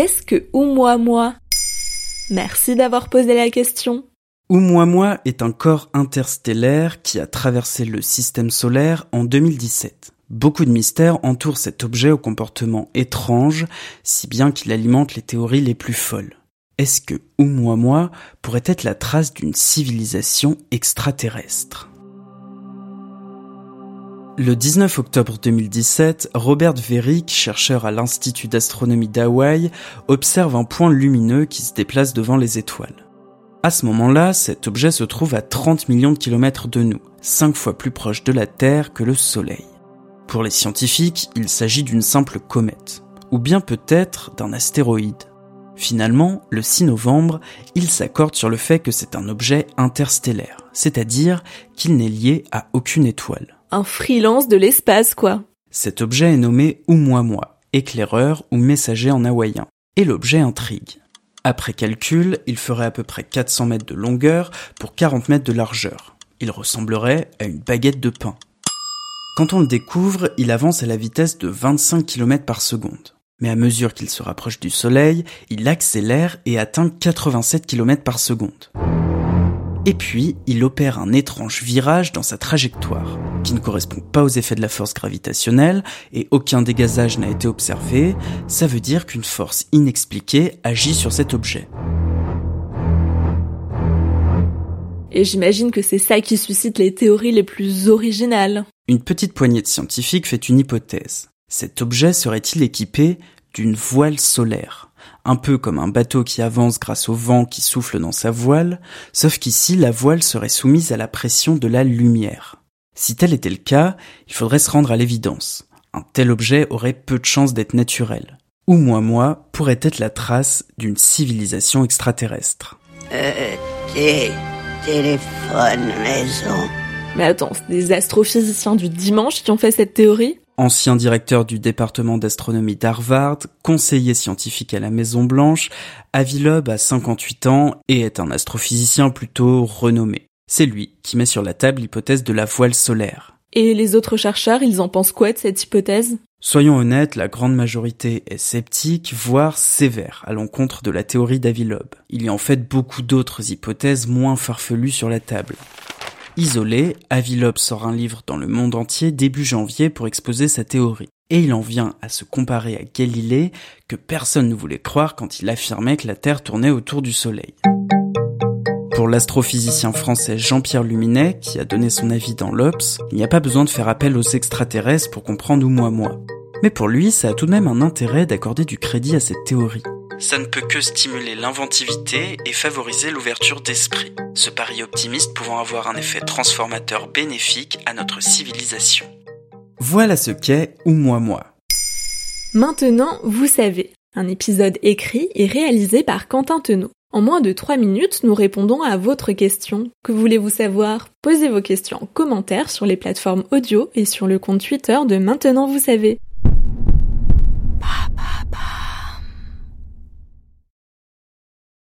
Qu'est-ce que Oumuamua Merci d'avoir posé la question. Oumuamua est un corps interstellaire qui a traversé le système solaire en 2017. Beaucoup de mystères entourent cet objet au comportement étrange, si bien qu'il alimente les théories les plus folles. Est-ce que Oumuamua pourrait être la trace d'une civilisation extraterrestre? Le 19 octobre 2017, Robert Verick, chercheur à l'Institut d'astronomie d'Hawaï, observe un point lumineux qui se déplace devant les étoiles. À ce moment-là, cet objet se trouve à 30 millions de kilomètres de nous, 5 fois plus proche de la Terre que le Soleil. Pour les scientifiques, il s'agit d'une simple comète, ou bien peut-être d'un astéroïde. Finalement, le 6 novembre, ils s'accordent sur le fait que c'est un objet interstellaire, c'est-à-dire qu'il n'est lié à aucune étoile. Un freelance de l'espace, quoi. Cet objet est nommé Oumuamua, éclaireur ou messager en hawaïen, et l'objet intrigue. Après calcul, il ferait à peu près 400 mètres de longueur pour 40 mètres de largeur. Il ressemblerait à une baguette de pain. Quand on le découvre, il avance à la vitesse de 25 km par seconde. Mais à mesure qu'il se rapproche du Soleil, il accélère et atteint 87 km par seconde. Et puis, il opère un étrange virage dans sa trajectoire, qui ne correspond pas aux effets de la force gravitationnelle, et aucun dégazage n'a été observé, ça veut dire qu'une force inexpliquée agit sur cet objet. Et j'imagine que c'est ça qui suscite les théories les plus originales. Une petite poignée de scientifiques fait une hypothèse. Cet objet serait-il équipé d'une voile solaire un peu comme un bateau qui avance grâce au vent qui souffle dans sa voile, sauf qu'ici la voile serait soumise à la pression de la lumière. Si tel était le cas, il faudrait se rendre à l'évidence. Un tel objet aurait peu de chances d'être naturel. Ou moi moi pourrait être la trace d'une civilisation extraterrestre. Euh, téléphone maison. Mais attends, c'est des astrophysiciens du dimanche qui ont fait cette théorie? Ancien directeur du département d'astronomie d'Harvard, conseiller scientifique à la Maison Blanche, Avilob a 58 ans et est un astrophysicien plutôt renommé. C'est lui qui met sur la table l'hypothèse de la voile solaire. Et les autres chercheurs, ils en pensent quoi de cette hypothèse? Soyons honnêtes, la grande majorité est sceptique, voire sévère, à l'encontre de la théorie d'Avilob. Il y a en fait beaucoup d'autres hypothèses moins farfelues sur la table. Isolé, Avilob sort un livre dans le monde entier début janvier pour exposer sa théorie. Et il en vient à se comparer à Galilée, que personne ne voulait croire quand il affirmait que la Terre tournait autour du Soleil. Pour l'astrophysicien français Jean-Pierre Luminet, qui a donné son avis dans l'Obs, il n'y a pas besoin de faire appel aux extraterrestres pour comprendre où moi moi. Mais pour lui, ça a tout de même un intérêt d'accorder du crédit à cette théorie ça ne peut que stimuler l'inventivité et favoriser l'ouverture d'esprit, ce pari optimiste pouvant avoir un effet transformateur bénéfique à notre civilisation. Voilà ce qu'est ou moi moi. Maintenant, vous savez, un épisode écrit et réalisé par Quentin Tenot. En moins de 3 minutes, nous répondons à votre question. Que voulez-vous savoir? Posez vos questions en commentaire sur les plateformes audio et sur le compte Twitter de Maintenant vous savez.